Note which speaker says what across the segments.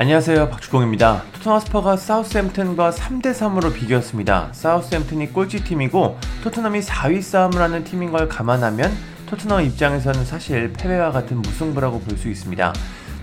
Speaker 1: 안녕하세요 박주공입니다. 토트넘 스퍼가 사우스햄튼과 3대 3으로 비겼습니다. 사우스햄튼이 꼴찌팀이고 토트넘이 4위 싸움을 하는 팀인 걸 감안하면 토트넘 입장에서는 사실 패배와 같은 무승부라고 볼 수 있습니다.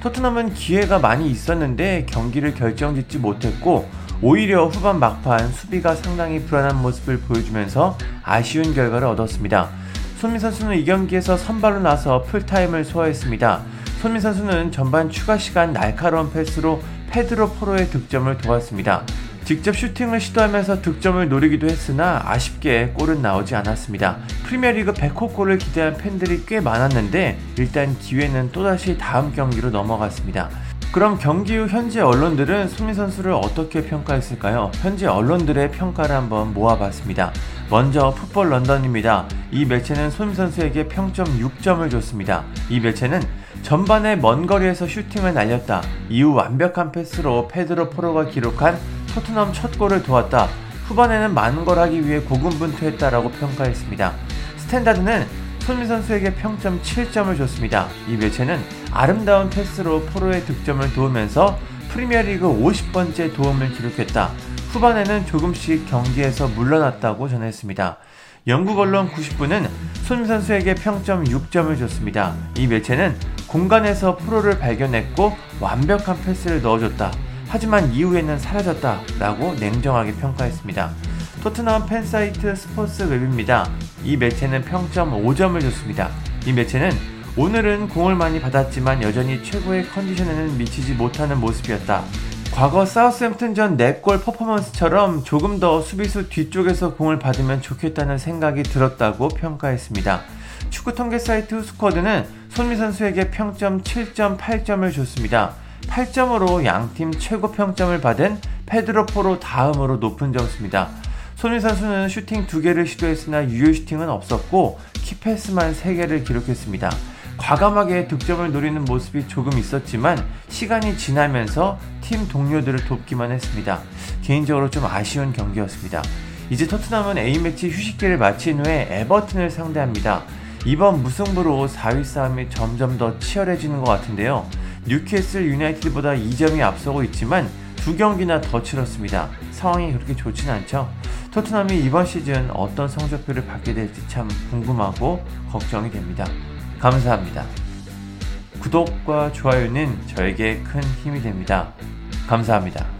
Speaker 1: 토트넘은 기회가 많이 있었는데 경기를 결정짓지 못했고 오히려 후반 막판 수비가 상당히 불안한 모습을 보여주면서 아쉬운 결과를 얻었습니다. 손흥민 선수는 이 경기에서 선발로 나서 풀타임을 소화했습니다. 손민 선수는 전반 추가 시간 날카로운 패스로 페드로 포로의 득점을 도왔습니다. 직접 슈팅을 시도하면서 득점을 노리기도 했으나 아쉽게 골은 나오지 않았습니다. 프리미어리그 100호 골을 기대한 팬들이 꽤 많았는데 일단 기회는 또다시 다음 경기로 넘어갔습니다. 그럼 경기 후 현지 언론들은 손민 선수를 어떻게 평가했을까요? 현지 언론들의 평가를 한번 모아봤습니다. 먼저 풋볼 런던입니다. 이 매체는 손민 선수에게 평점 6점을 줬습니다. 이 매체는 전반에 먼 거리에서 슈팅을 날렸다. 이후 완벽한 패스로 페드로 포로가 기록한 토트넘 첫 골을 도왔다. 후반에는 많은 걸 하기 위해 고군분투했다라고 평가했습니다. 스탠다드는 손흥민 선수에게 평점 7점을 줬습니다. 이 매체는 아름다운 패스로 포로의 득점을 도우면서 프리미어리그 50번째 도움을 기록했다. 후반에는 조금씩 경기에서 물러났다고 전했습니다. 영국 언론 90분은 손흥민 선수에게 평점 6점을 줬습니다. 이 매체는 공간에서 포로를 발견했고 완벽한 패스를 넣어줬다. 하지만 이후에는 사라졌다. 라고 냉정하게 평가했습니다. 토트넘 팬사이트 스퍼스 웹입니다. 이 매체는 평점 5점을 줬습니다. 이 매체는 오늘은 공을 많이 받았지만 여전히 최고의 컨디션에는 미치지 못하는 모습이었다. 과거 사우스햄튼전 4골 퍼포먼스처럼 조금 더 수비수 뒤쪽에서 공을 받으면 좋겠다는 생각이 들었다고 평가했습니다. 축구 통계 사이트 후스코어드는 손흥민 선수에게 평점 7.8점을 줬습니다. 8점으로 양팀 최고 평점을 받은 페드로 포로 다음으로 높은 점수입니다. 손흥민 선수는 슈팅 2개를 시도했으나 유효 슈팅은 없었고 key pass만 3개를 기록했습니다. 과감하게 득점을 노리는 모습이 조금 있었지만 시간이 지나면서 팀 동료들을 돕기만 했습니다. 개인적으로 좀 아쉬운 경기였습니다. 이제 토트넘은 A매치 휴식기를 마친 후에 에버튼을 상대합니다. 이번 무승부로 4위 싸움이 점점 더 치열해지는 것 같은데요. 뉴캐슬 유나이티드보다 2점이 앞서고 있지만 두 경기나 더 치렀습니다. 상황이 그렇게 좋진 않죠. 토트넘이 이번 시즌 어떤 성적표를 받게 될지 참 궁금하고 걱정이 됩니다. 감사합니다. 구독과 좋아요는 저에게 큰 힘이 됩니다. 감사합니다.